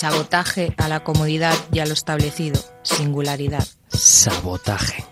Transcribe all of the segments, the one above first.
Sabotaje a la comodidad y a lo establecido. Singularidad. Sabotaje.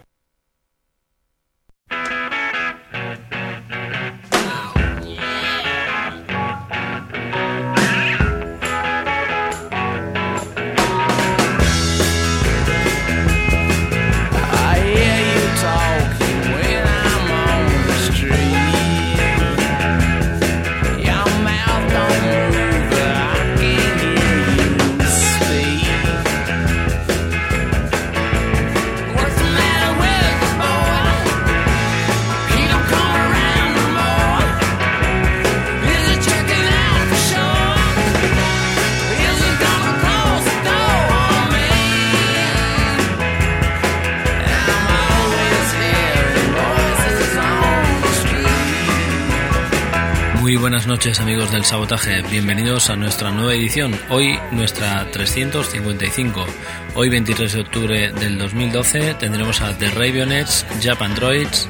Muy buenas noches amigos del sabotaje, bienvenidos a nuestra nueva edición, hoy nuestra 355. Hoy 23 de octubre del 2012 tendremos a The Ravionets, Japan Droids,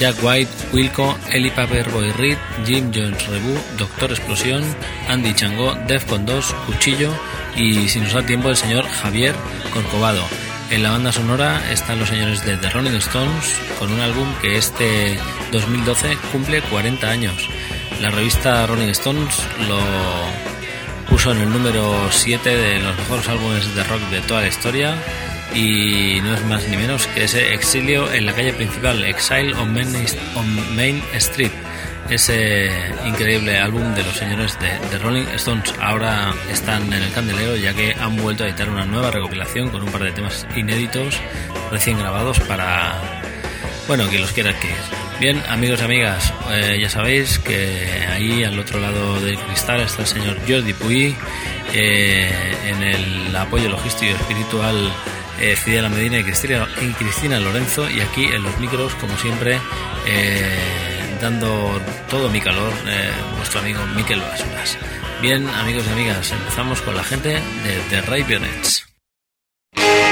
Jack White, Wilco, Eli Paperboy Reed, Jim Jones Rebu, Doctor Explosión, Andy Changó, Defcon 2, Cuchillo y si nos da tiempo el señor Javier Corcovado. En la banda sonora están los señores de The Rolling Stones con un álbum que este 2012 cumple 40 años. La revista Rolling Stones lo puso en el número 7 de los mejores álbumes de rock de toda la historia y no es más ni menos que ese exilio en la calle principal, Exile on Main, on Main Street. Ese increíble álbum de los señores de, de Rolling Stones ahora están en el candelero ya que han vuelto a editar una nueva recopilación con un par de temas inéditos recién grabados para, bueno, quien los quiera adquirir. Bien, amigos y amigas, eh, ya sabéis que ahí al otro lado del cristal está el señor Jordi Puy, eh, en el apoyo logístico y espiritual eh, Fidel Medina y Cristina, y Cristina Lorenzo, y aquí en los micros, como siempre, eh, dando todo mi calor, eh, vuestro amigo Miquel Basuras. Bien, amigos y amigas, empezamos con la gente de The Ravionets. Starting,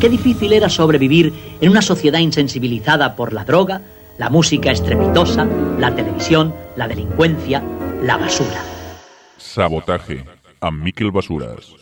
qué difícil era sobrevivir en una sociedad insensibilizada por la droga, la música estrepitosa, la televisión, la delincuencia, la basura. Sabotaje. A Miquel Basuras.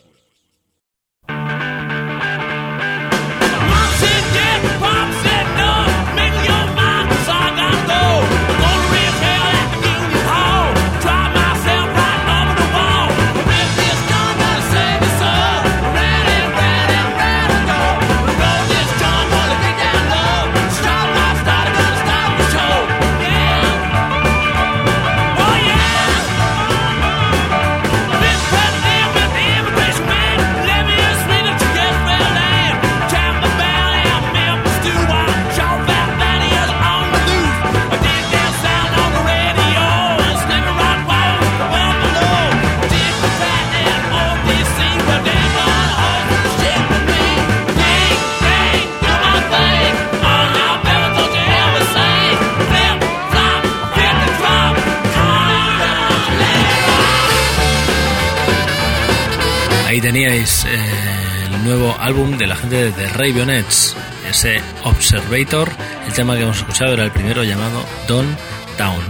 Ahí teníais eh, el nuevo álbum de la gente de The Ravionettes, ese Observator. El tema que hemos escuchado era el primero llamado Don Town.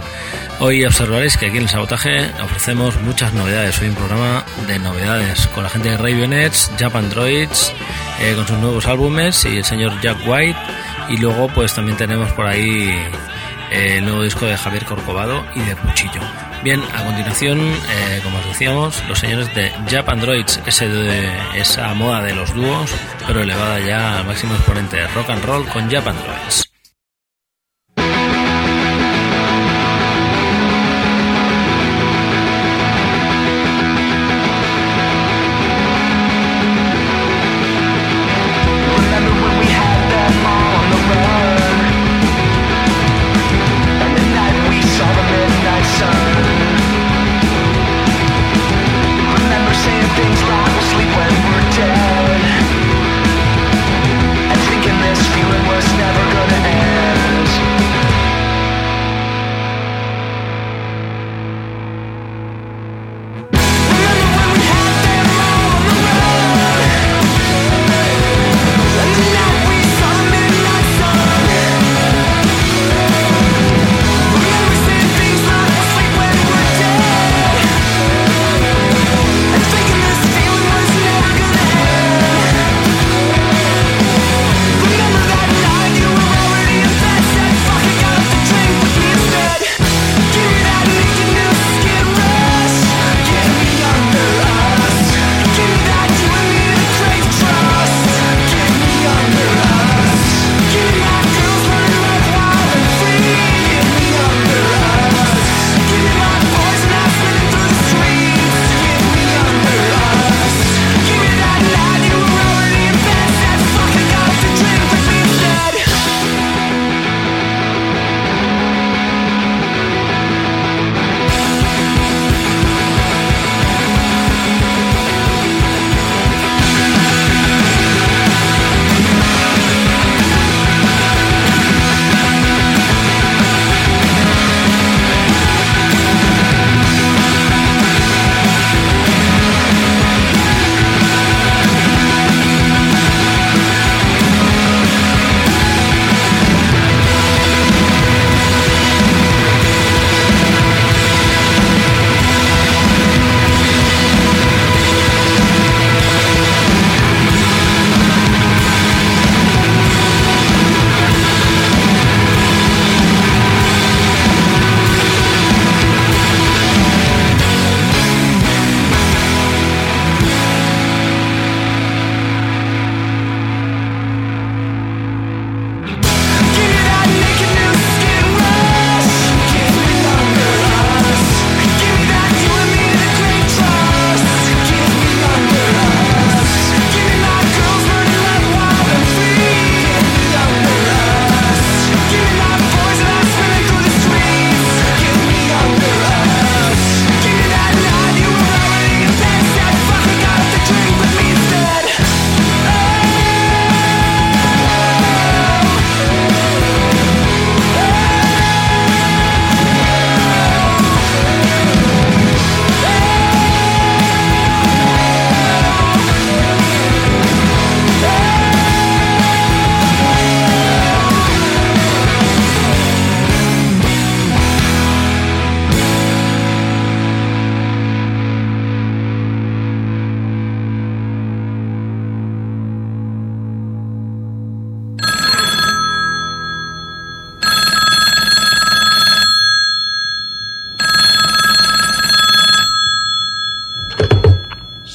Hoy observaréis que aquí en el sabotaje ofrecemos muchas novedades. Hoy un programa de novedades con la gente de Ravionettes, Japan Droids, eh, con sus nuevos álbumes y el señor Jack White. Y luego pues también tenemos por ahí el nuevo disco de Javier Corcovado y de Cuchillo. Bien, a continuación, eh, como os decíamos, los señores de Jap Androids, ese de- esa moda de los dúos, pero elevada ya al máximo exponente, rock and roll con Jap Androids.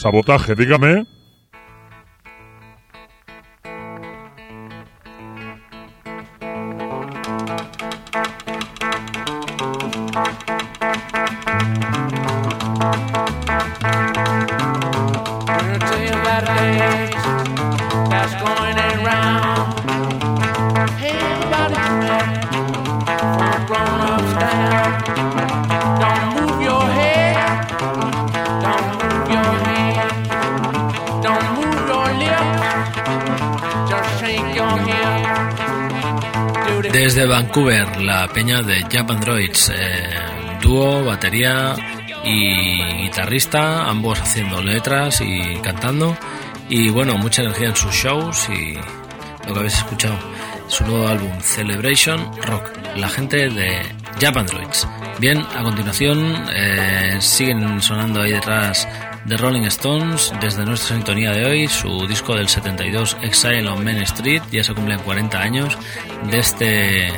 Sabotaje, dígame. Peña de Japan Droids, eh, dúo, batería y guitarrista, ambos haciendo letras y cantando. Y bueno, mucha energía en sus shows y lo que habéis escuchado, su nuevo álbum Celebration Rock, la gente de Japan Droids. Bien, a continuación eh, siguen sonando ahí detrás de Rolling Stones desde nuestra sintonía de hoy, su disco del 72 Exile on Main Street, ya se cumplen 40 años de este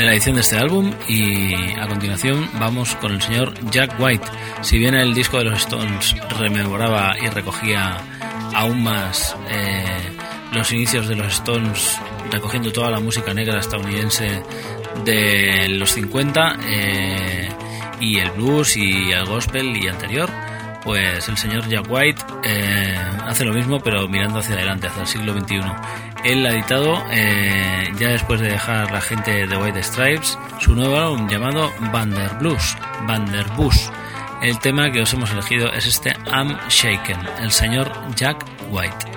de la edición de este álbum y a continuación vamos con el señor Jack White. Si bien el disco de los Stones rememoraba y recogía aún más eh, los inicios de los Stones recogiendo toda la música negra estadounidense de los 50 eh, y el blues y el gospel y anterior pues el señor Jack White eh, hace lo mismo pero mirando hacia adelante, hacia el siglo XXI. Él ha editado, eh, ya después de dejar la gente de White Stripes, su nuevo álbum llamado Vander Blues, Vander Bush. El tema que os hemos elegido es este I'm Shaken, el señor Jack White.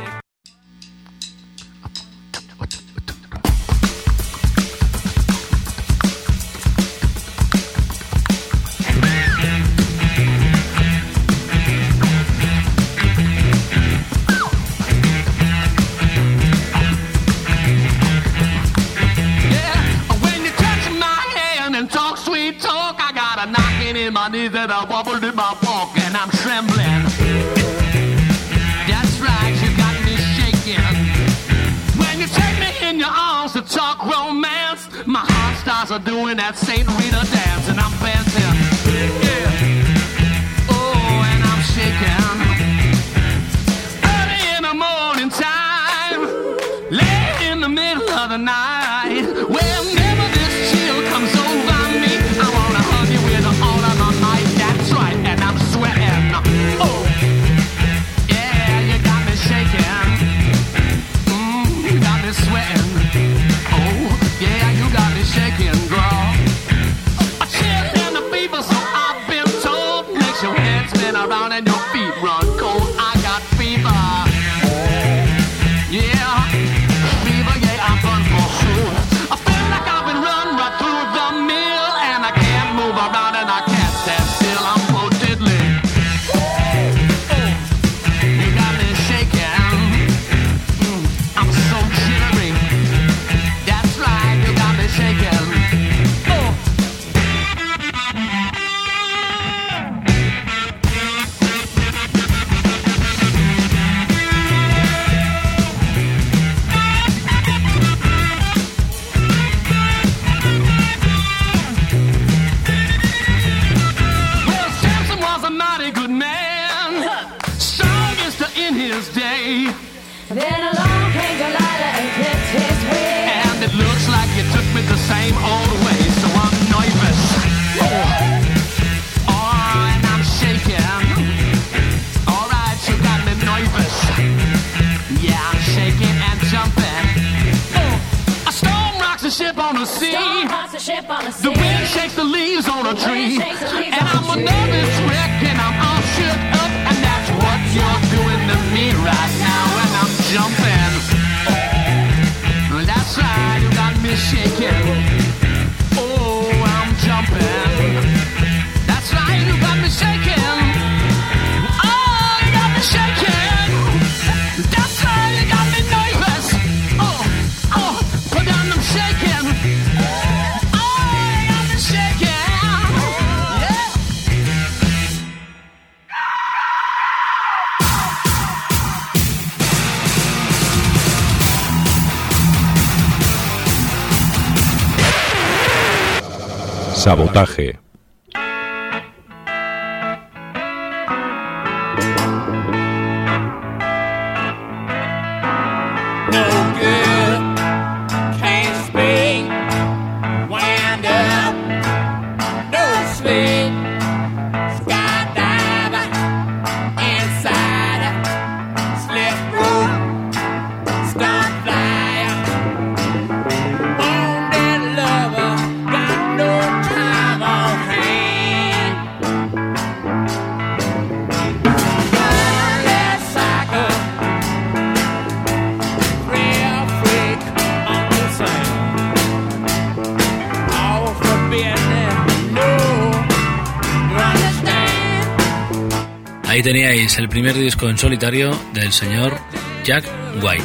at St. Rita Sabotaje. Teníais el primer disco en solitario del señor Jack White.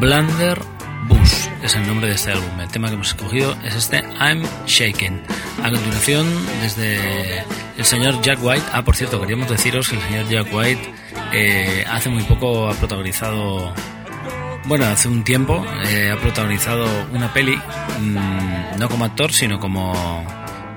Blunder Bush es el nombre de este álbum. El tema que hemos escogido es este I'm Shaken. A continuación, desde el señor Jack White. Ah, por cierto, queríamos deciros que el señor Jack White eh, hace muy poco ha protagonizado. Bueno, hace un tiempo eh, ha protagonizado una peli, mm, no como actor, sino como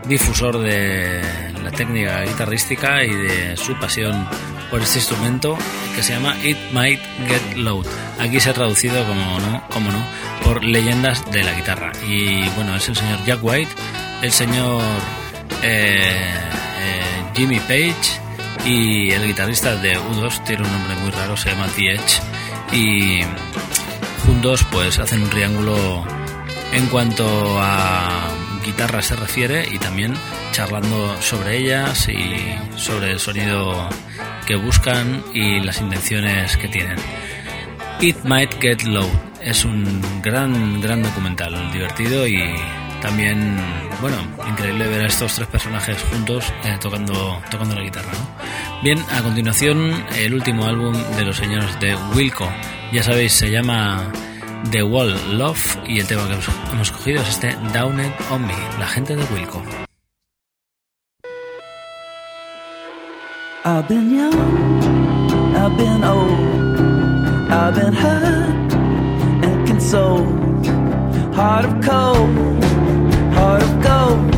difusor de la técnica guitarrística y de su pasión por este instrumento que se llama It Might Get Loud. Aquí se ha traducido como no, como no, por leyendas de la guitarra. Y bueno, es el señor Jack White, el señor eh, eh, Jimmy Page y el guitarrista de U2 tiene un nombre muy raro, se llama The Edge y juntos pues hacen un triángulo en cuanto a guitarra se refiere y también charlando sobre ellas y sobre el sonido que buscan y las intenciones que tienen. It Might Get Low es un gran, gran documental, divertido y también, bueno, increíble ver a estos tres personajes juntos eh, tocando, tocando la guitarra. ¿no? Bien, a continuación, el último álbum de los señores de Wilco. Ya sabéis, se llama The Wall Love y el tema que hemos, cogido es este Down It On Me, la gente de Wilco. I've been hurt and consoled. Of cold, of gold.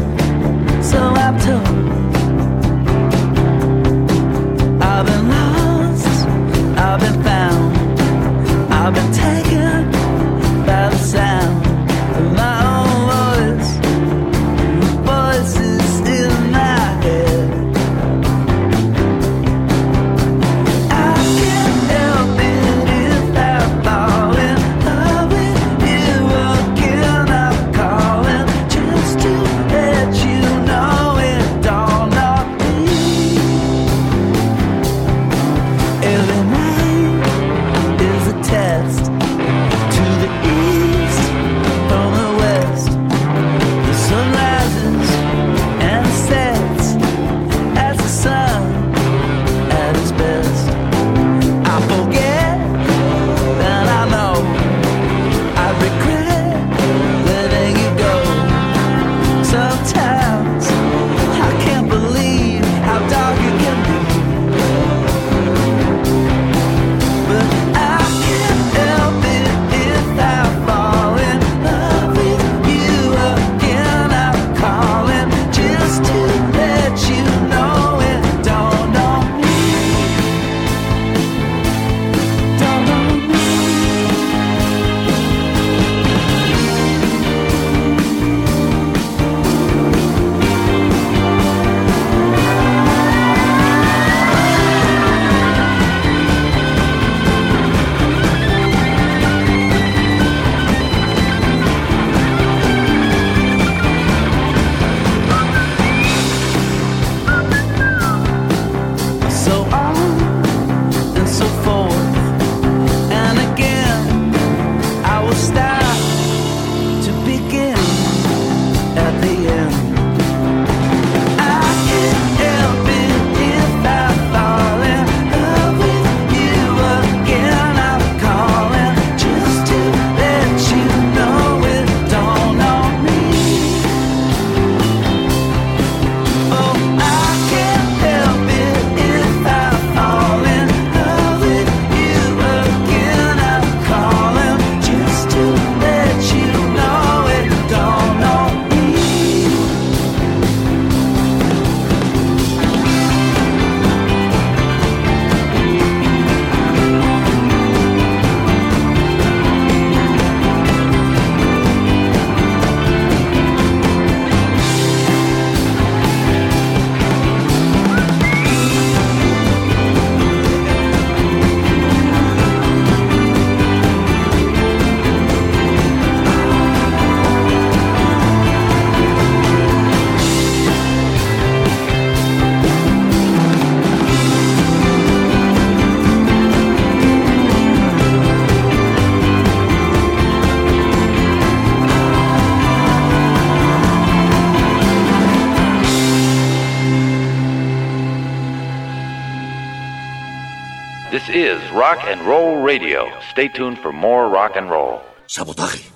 This is Rock and Roll Radio. Stay tuned for more rock and roll. Sabotage.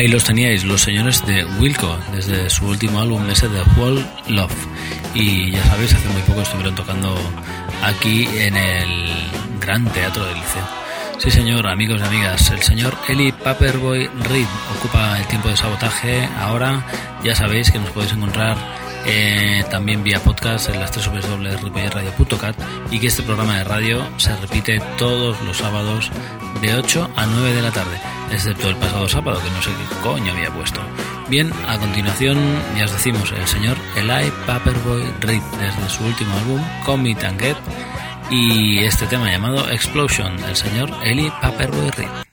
Ahí los teníais, los señores de Wilco, desde su último álbum ese de Wall Love. Y ya sabéis, hace muy poco estuvieron tocando aquí en el Gran Teatro del Liceo. Sí, señor, amigos y amigas, el señor Eli Paperboy Reed ocupa el tiempo de sabotaje. Ahora ya sabéis que nos podéis encontrar eh, también vía podcast en las 3 www.rpyradio.cat y que este programa de radio se repite todos los sábados de 8 a 9 de la tarde excepto el pasado sábado, que no sé qué coño había puesto. Bien, a continuación ya os decimos el señor Eli Paperboy Reed desde su último álbum, Commit and Get, y este tema llamado Explosion, del señor Eli Paperboy Reed.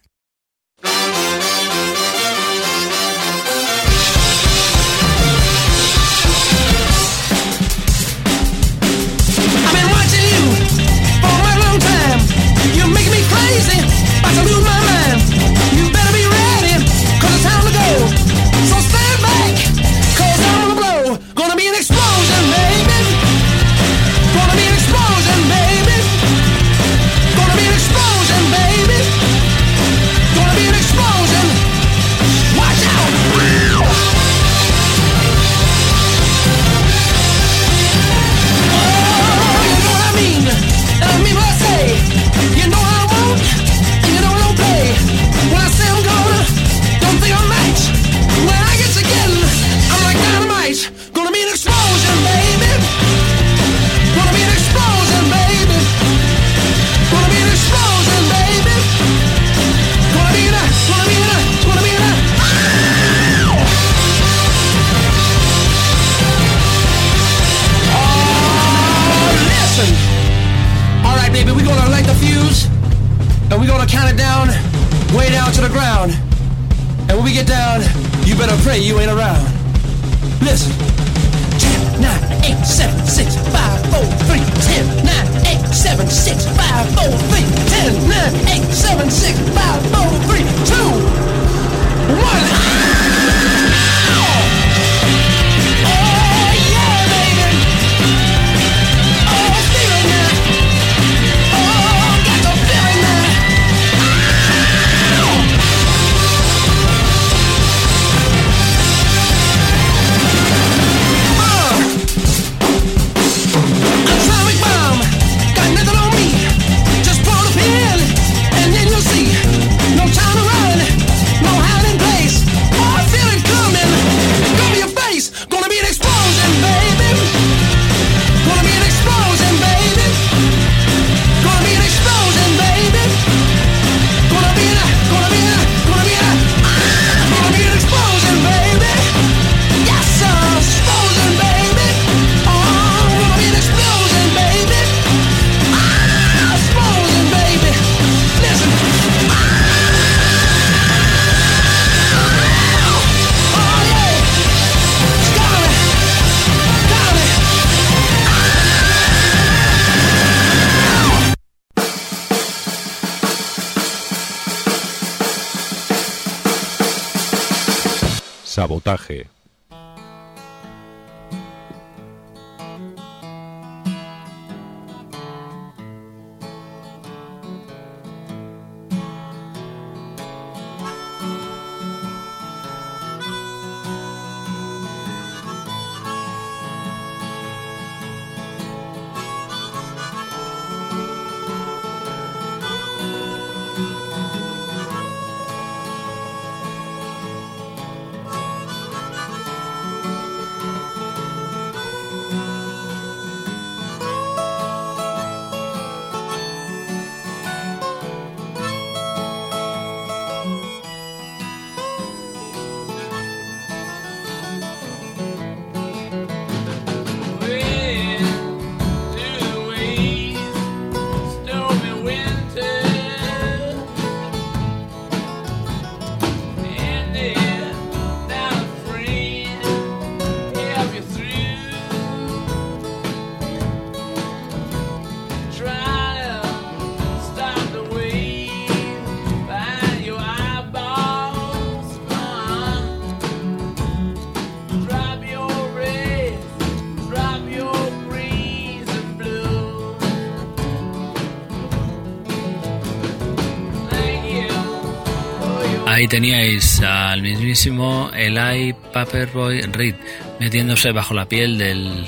Ahí teníais al mismísimo Eli Paperboy Reed metiéndose bajo la piel del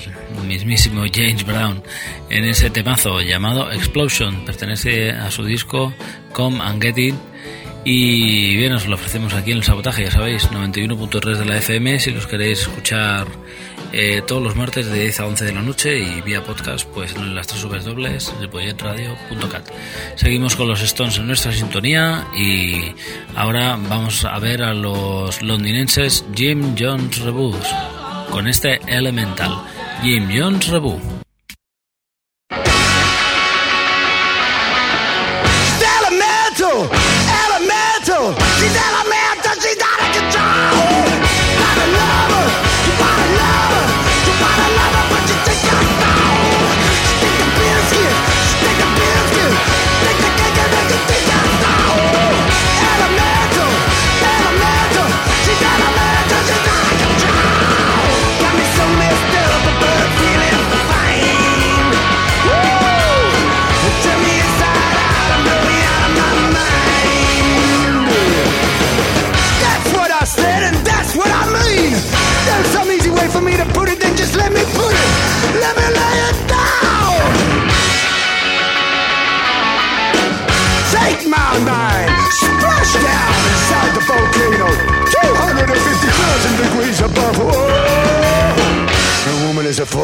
mismísimo James Brown en ese temazo llamado Explosion. Pertenece a su disco Come and Get It. Y bien, os lo ofrecemos aquí en el sabotaje, ya sabéis, 91.3 de la FM. Si los queréis escuchar eh, todos los martes de 10 a 11 de la noche y vía podcast, pues en las tres dobles de proyectradio.cat. Seguimos con los Stones en nuestra sintonía y ahora vamos a ver a los londinenses Jim Jones Reboot con este Elemental. Jim Jones Reboot.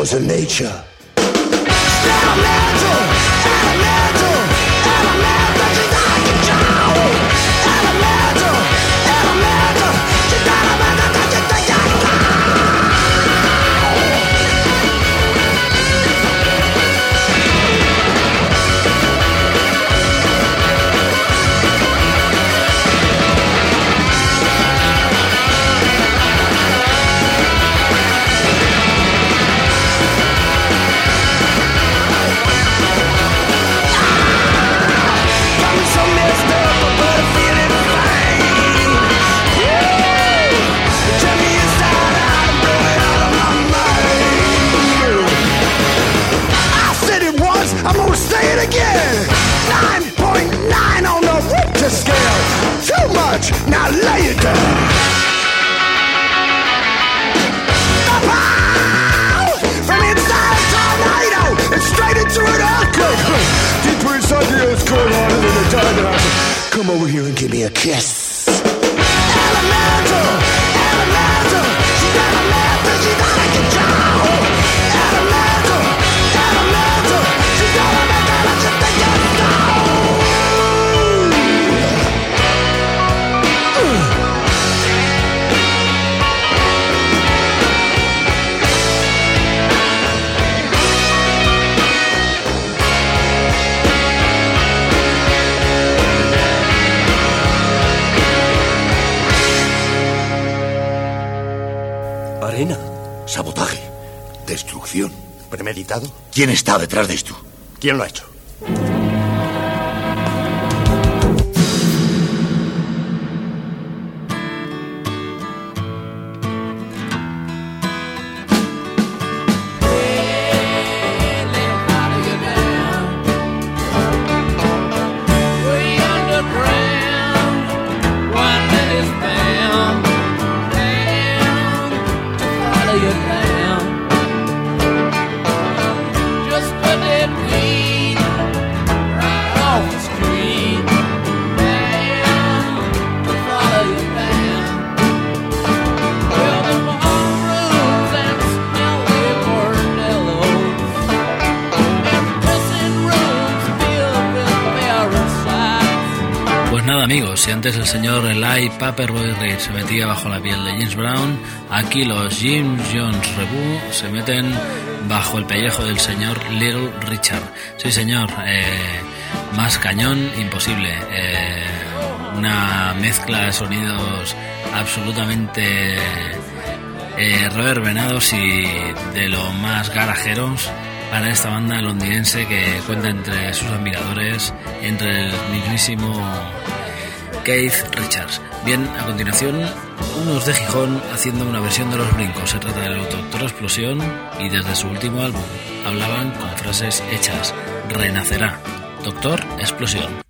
laws of nature. Richter scale. Too much, now lay it down. A straight into an earthquake. Deeper inside the earth, going harder than the diamond. Come over here and give me a kiss. ¿Quién está detrás de esto? ¿Quién lo ha hecho? Antes el señor Eli Paperboy Reed se metía bajo la piel de James Brown, aquí los Jim Jones Reboot se meten bajo el pellejo del señor Little Richard. Sí señor, eh, más cañón imposible. eh, una mezcla de sonidos absolutamente eh, reverbenados y de lo más garajeros para esta banda londinense que cuenta entre sus admiradores, entre el mismísimo Keith Richards. Bien, a continuación, unos de Gijón haciendo una versión de los brincos. Se trata del Doctor Explosión y desde su último álbum hablaban con frases hechas. Renacerá. Doctor Explosión.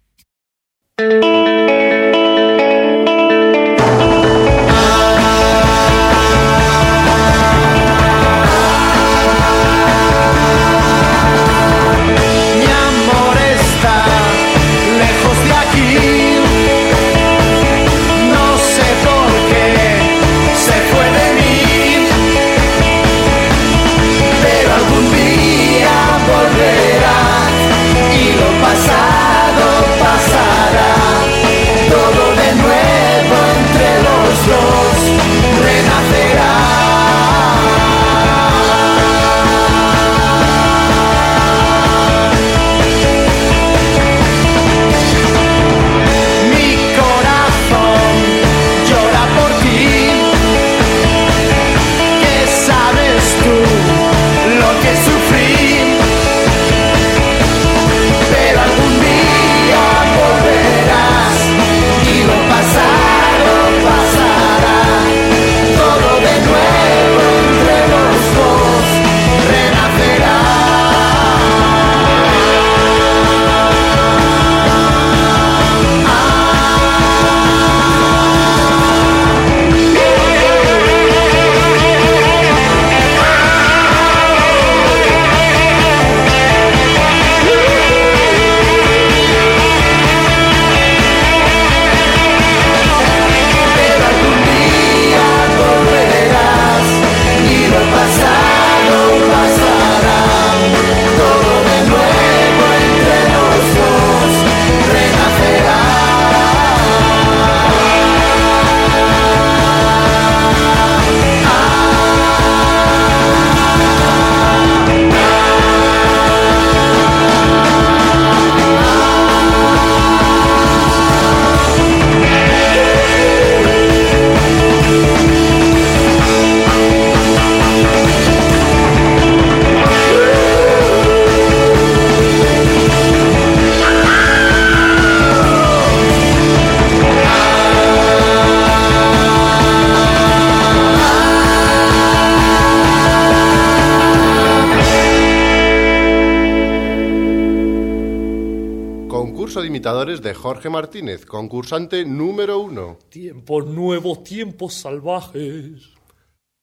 Jorge Martínez, concursante número uno. Tiempos nuevos, tiempos salvajes.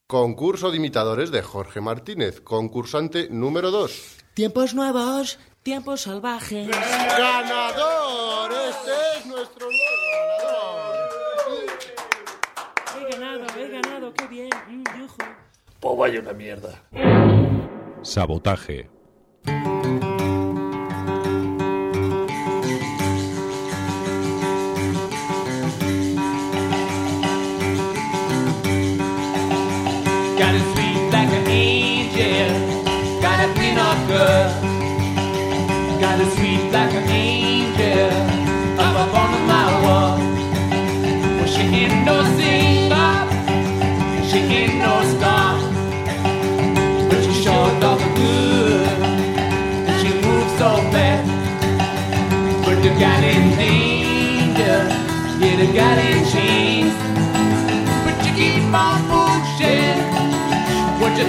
Concurso de imitadores de Jorge Martínez, concursante número dos. Tiempos nuevos, tiempos salvajes. ¡Ganador! Este es nuestro nuevo He ganado, he ganado, qué bien. mm. Pues vaya una mierda. Sabotaje. Got a sweet like an angel. Got a of girl. Got a sweet like an angel. Up up on my wall. Well, she ain't no singer. She ain't no star. But she sure does good. And she moves so fast. But the gal in danger. Yeah, the gal in chains.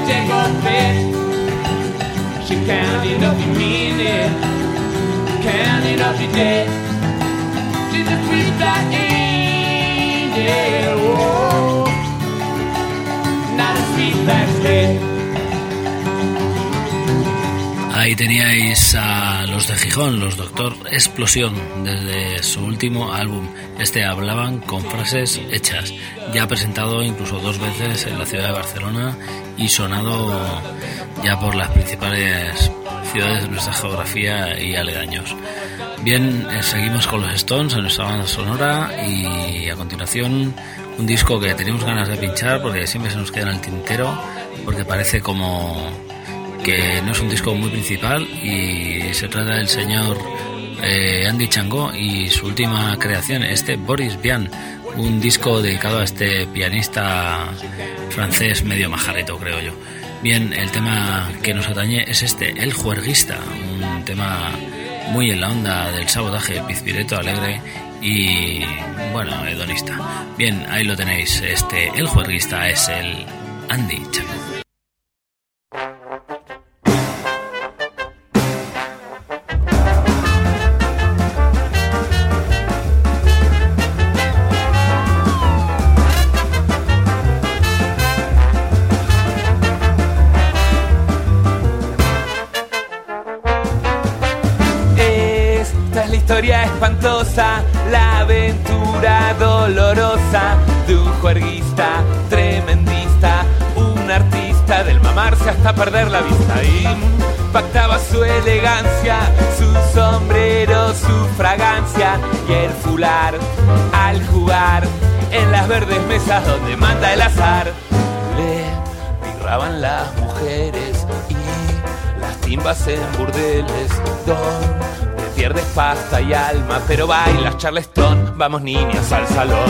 She up up. She's a angel. Ahí teníais a los de Gijón, los Doctor Explosión, desde su último álbum. Este hablaban con frases hechas, ya presentado incluso dos veces en la ciudad de Barcelona y sonado ya por las principales ciudades de nuestra geografía y aledaños. Bien, eh, seguimos con los Stones en nuestra banda sonora y a continuación un disco que tenemos ganas de pinchar porque siempre se nos queda en el tintero porque parece como que no es un disco muy principal y se trata del señor eh, Andy Chango y su última creación, este Boris Vian, un disco dedicado a este pianista francés medio majareto, creo yo. Bien, el tema que nos atañe es este, El Juerguista, un tema muy en la onda del sabotaje, pizpireto alegre y, bueno, hedonista. Bien, ahí lo tenéis, este, El Juerguista es el Andy Chango. Espantosa, la aventura dolorosa de un juerguista tremendista, un artista del mamarse hasta perder la vista. Impactaba su elegancia, su sombrero, su fragancia y el fular al jugar en las verdes mesas donde manda el azar. Le mirraban las mujeres y las timbas en burdeles donde pierdes pasta y alma, pero bailas charleston, vamos niñas al salón.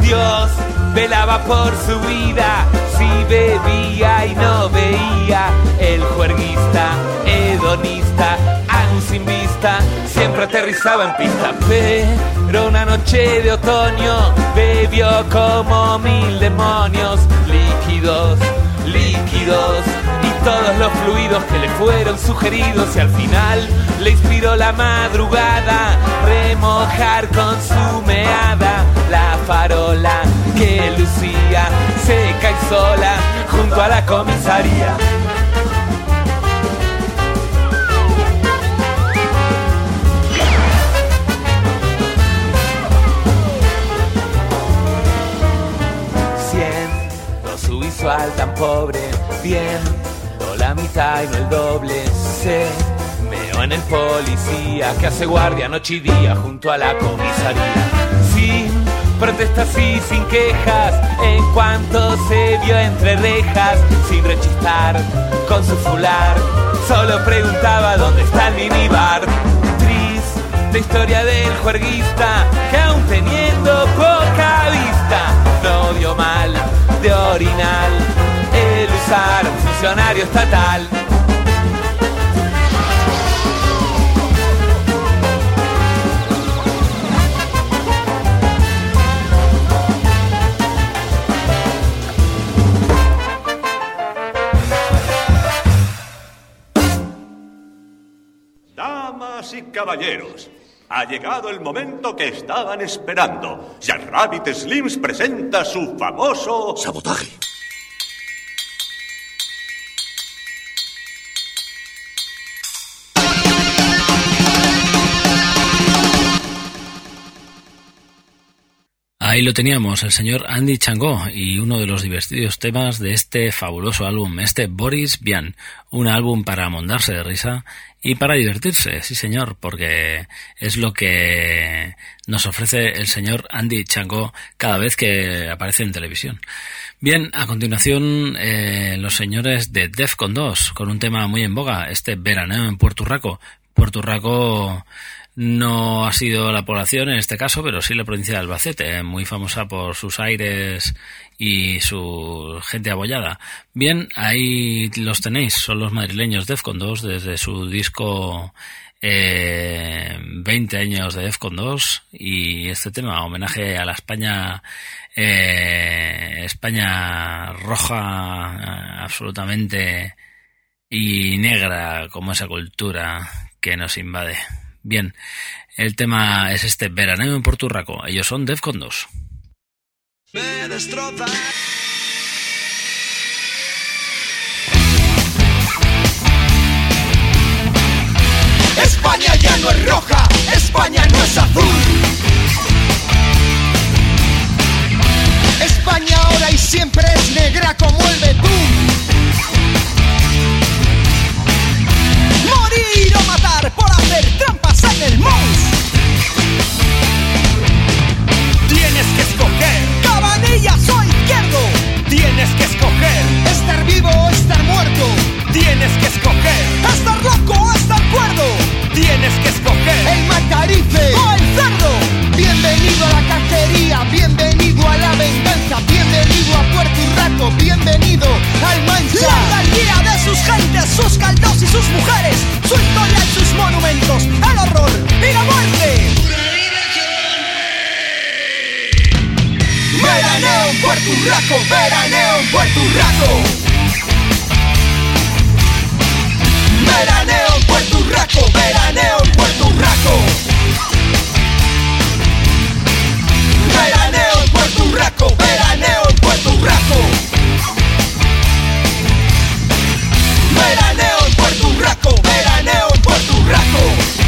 Dios velaba por su vida, si bebía y no veía, el juerguista, hedonista, aún sin vista, siempre aterrizaba en pista. Pero una noche de otoño bebió como mil demonios, líquidos, líquidos todos los fluidos que le fueron sugeridos y al final le inspiró la madrugada remojar con su meada la farola que lucía seca y sola junto a la comisaría. Siendo su visual tan pobre, viendo mitad y no el doble, se meó en el policía que hace guardia noche y día junto a la comisaría. Sin protestas y sin quejas, en cuanto se vio entre rejas, sin rechistar con su fular, solo preguntaba dónde está el minibar. Triste historia del juerguista que aún teniendo poca vista, no vio mal de orinal funcionario estatal. Damas y caballeros, Ha llegado el momento que estaban esperando. Jack Rabbit Slims presenta su famoso... Sabotaje. Ahí lo teníamos, el señor Andy Changó y uno de los divertidos temas de este fabuloso álbum, este Boris Vian, un álbum para amondarse de risa y para divertirse, sí señor, porque es lo que nos ofrece el señor Andy Changó cada vez que aparece en televisión. Bien, a continuación eh, los señores de Defcon 2 con un tema muy en boga, este veraneo en Puerto Rico. Puerto Rico no ha sido la población en este caso, pero sí la provincia de Albacete, eh, muy famosa por sus aires y su gente abollada. Bien, ahí los tenéis, son los madrileños Defcon 2 desde su disco eh, 20 años de Defcon 2 y este tema, homenaje a la España eh, España roja absolutamente y negra como esa cultura que nos invade. Bien, el tema es este veraneo en Puerto Rico. Ellos son Defcon 2. Me destroza. España ya no es roja, España no es azul. España ahora y siempre es negra como el betún. Morir o matar por hacer trampas en el mouse. Tienes que escoger Cabanillas o izquierdo. Tienes que escoger estar vivo o estar muerto. Tienes que escoger estar loco o estar cuerdo. Tienes que escoger el matarife o el cerdo. Bienvenido a la cacería, bienvenido a la venganza, bienvenido a Puerto Rico, bienvenido al Mancha. La alcaldía de sus gentes, sus caldos y sus mujeres, su historia y sus monumentos, el horror y la muerte. Veraneo en Puerto Rico, veraneo en Puerto Rico. Veraneo en Puerto Rico, veraneo en Puerto Rico. Rico, veraneo en Puerto Rico. Veraneo en Puerto Rico, veraneo en Puerto Rico.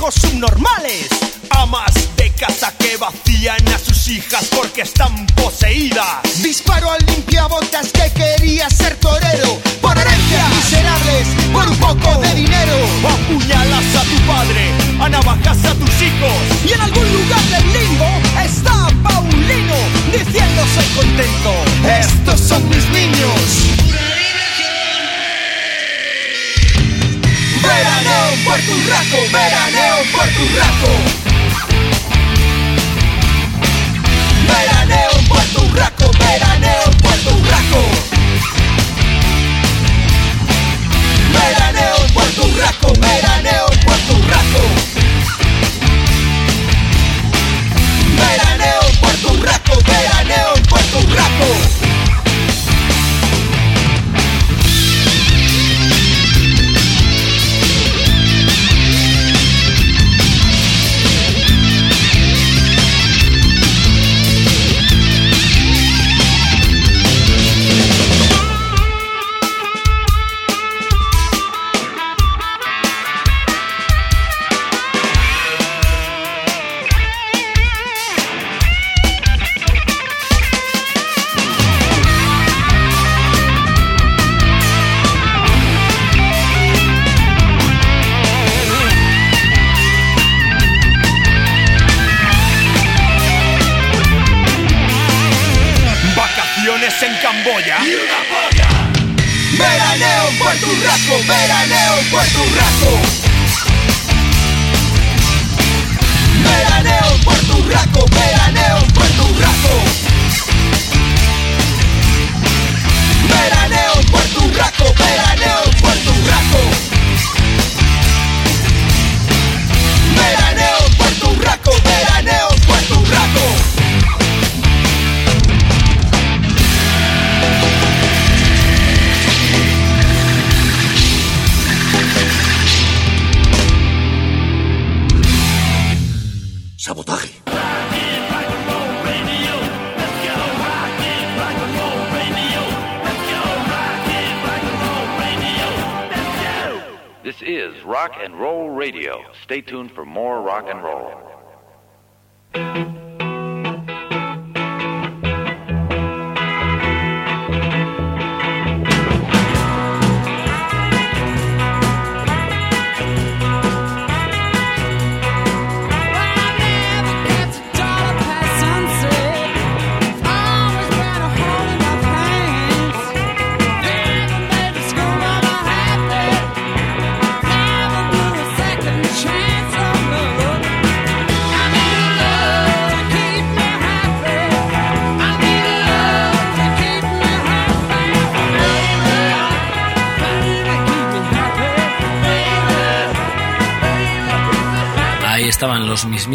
Hijos subnormales. Amas de casa que vacían a sus hijas porque están poseídas. Disparo al limpiabotas que quería ser torero. Por herencia, miserables, por un poco de dinero. Apuñalas a tu padre, a navajas a tus hijos. Y en algún lugar del limbo está Paulino diciendo soy contento. En Puerto Rico, veraneo en Puerto Rico. Veraneo en Puerto Rico, veraneo en Puerto Rico. Veraneo Puerto Rico, veraneo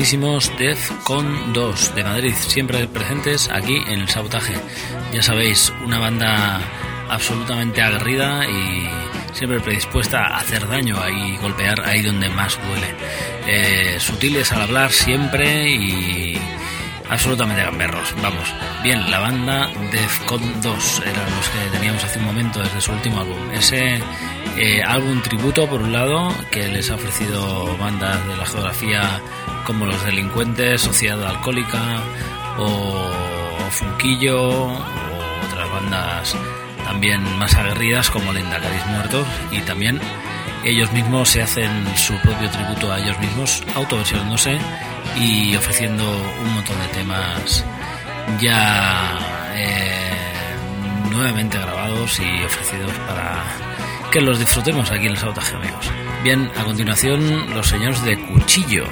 mismísimos Defcon 2 de Madrid, siempre presentes aquí en el sabotaje. Ya sabéis, una banda absolutamente aguerrida y siempre predispuesta a hacer daño y golpear ahí donde más duele. Eh, sutiles al hablar siempre y absolutamente gamberros. Vamos, bien, la banda Defcon 2 eran los que teníamos hace un momento desde su último álbum. Ese eh, álbum tributo, por un lado, que les ha ofrecido bandas de la geografía como Los Delincuentes, Sociedad Alcohólica o Funquillo o otras bandas también más aguerridas como Lendacaris Muertos y también ellos mismos se hacen su propio tributo a ellos mismos, autoversionándose y ofreciendo un montón de temas ya eh, nuevamente grabados y ofrecidos para que los disfrutemos aquí en el sabotaje amigos. Bien, a continuación los señores de Cuchillo.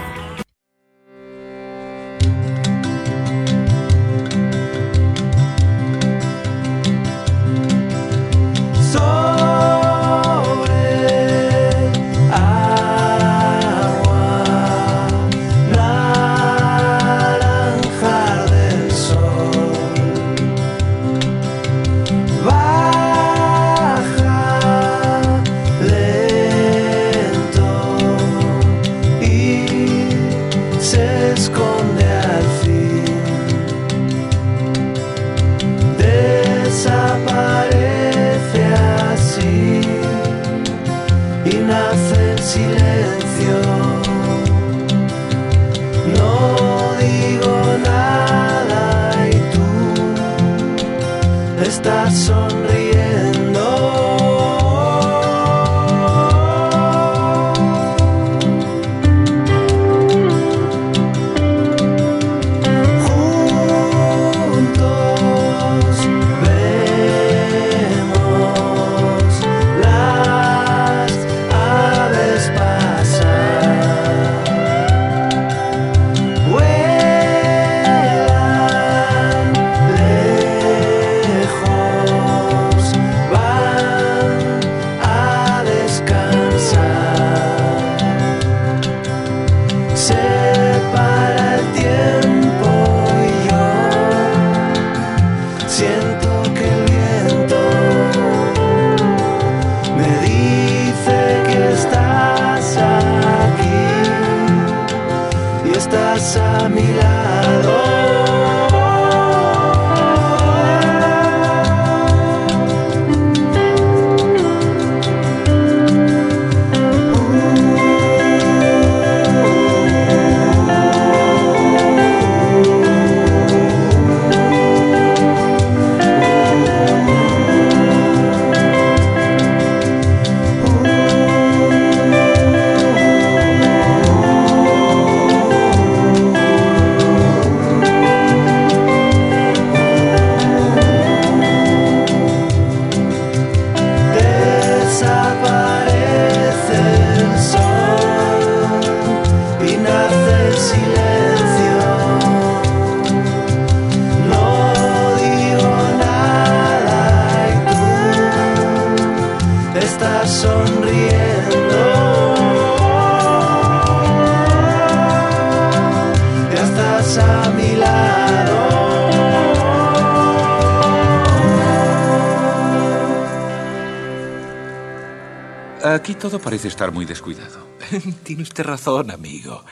Aquí todo parece estar muy descuidado. Tiene usted razón, amigo.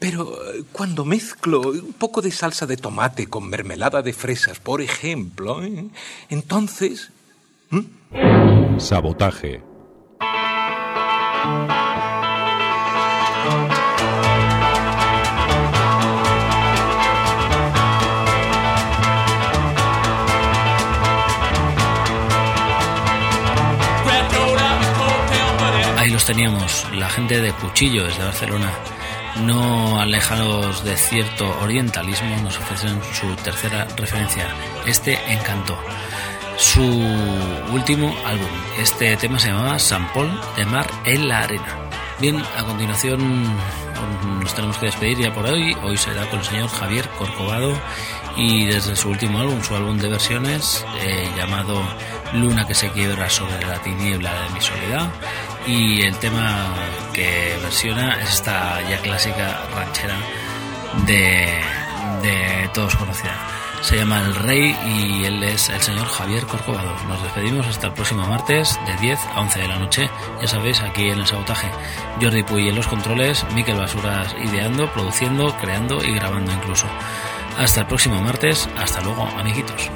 Pero eh, cuando mezclo un poco de salsa de tomate con mermelada de fresas, por ejemplo, ¿eh? entonces... Sabotaje. Los teníamos, la gente de Cuchillo desde Barcelona. No alejados de cierto orientalismo, nos ofrecen su tercera referencia, este Encanto. Su último álbum, este tema se llamaba San Paul de Mar en la Arena. Bien, a continuación nos tenemos que despedir ya por hoy. Hoy será con el señor Javier Corcovado y desde su último álbum, su álbum de versiones eh, llamado Luna que se quiebra sobre la tiniebla de mi soledad y el tema que versiona es esta ya clásica ranchera de, de todos conocida. Se llama El Rey y él es el señor Javier Corcovado. Nos despedimos hasta el próximo martes de 10 a 11 de la noche. Ya sabéis, aquí en el sabotaje. Jordi Puy en los controles, Miquel Basuras ideando, produciendo, creando y grabando incluso. Hasta el próximo martes. Hasta luego, amiguitos.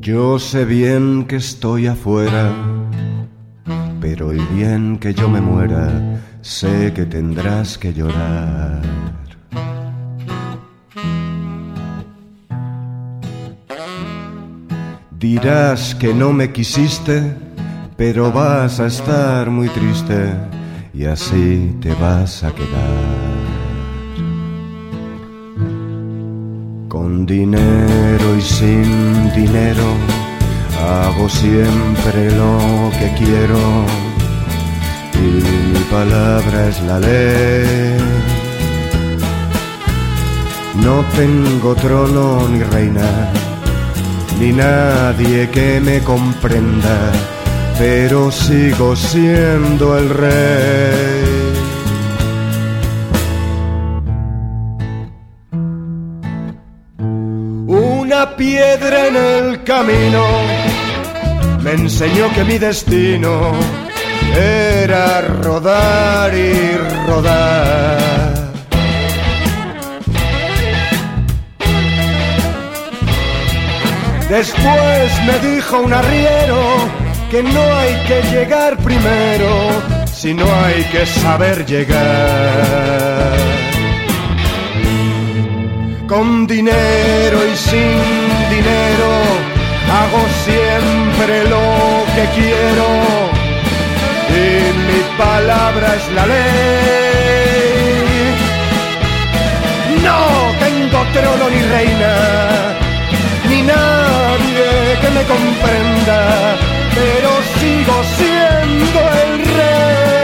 Yo sé bien que estoy afuera, pero el bien que yo me muera, sé que tendrás que llorar. Dirás que no me quisiste, pero vas a estar muy triste y así te vas a quedar. Con dinero y sin dinero hago siempre lo que quiero y mi palabra es la ley. No tengo trono ni reina, ni nadie que me comprenda, pero sigo siendo el rey. Una piedra en el camino me enseñó que mi destino era rodar y rodar. Después me dijo un arriero que no hay que llegar primero, sino hay que saber llegar. Con dinero y sin dinero hago siempre lo que quiero y mi palabra es la ley. No tengo trono ni reina, ni nadie que me comprenda, pero sigo siendo el rey.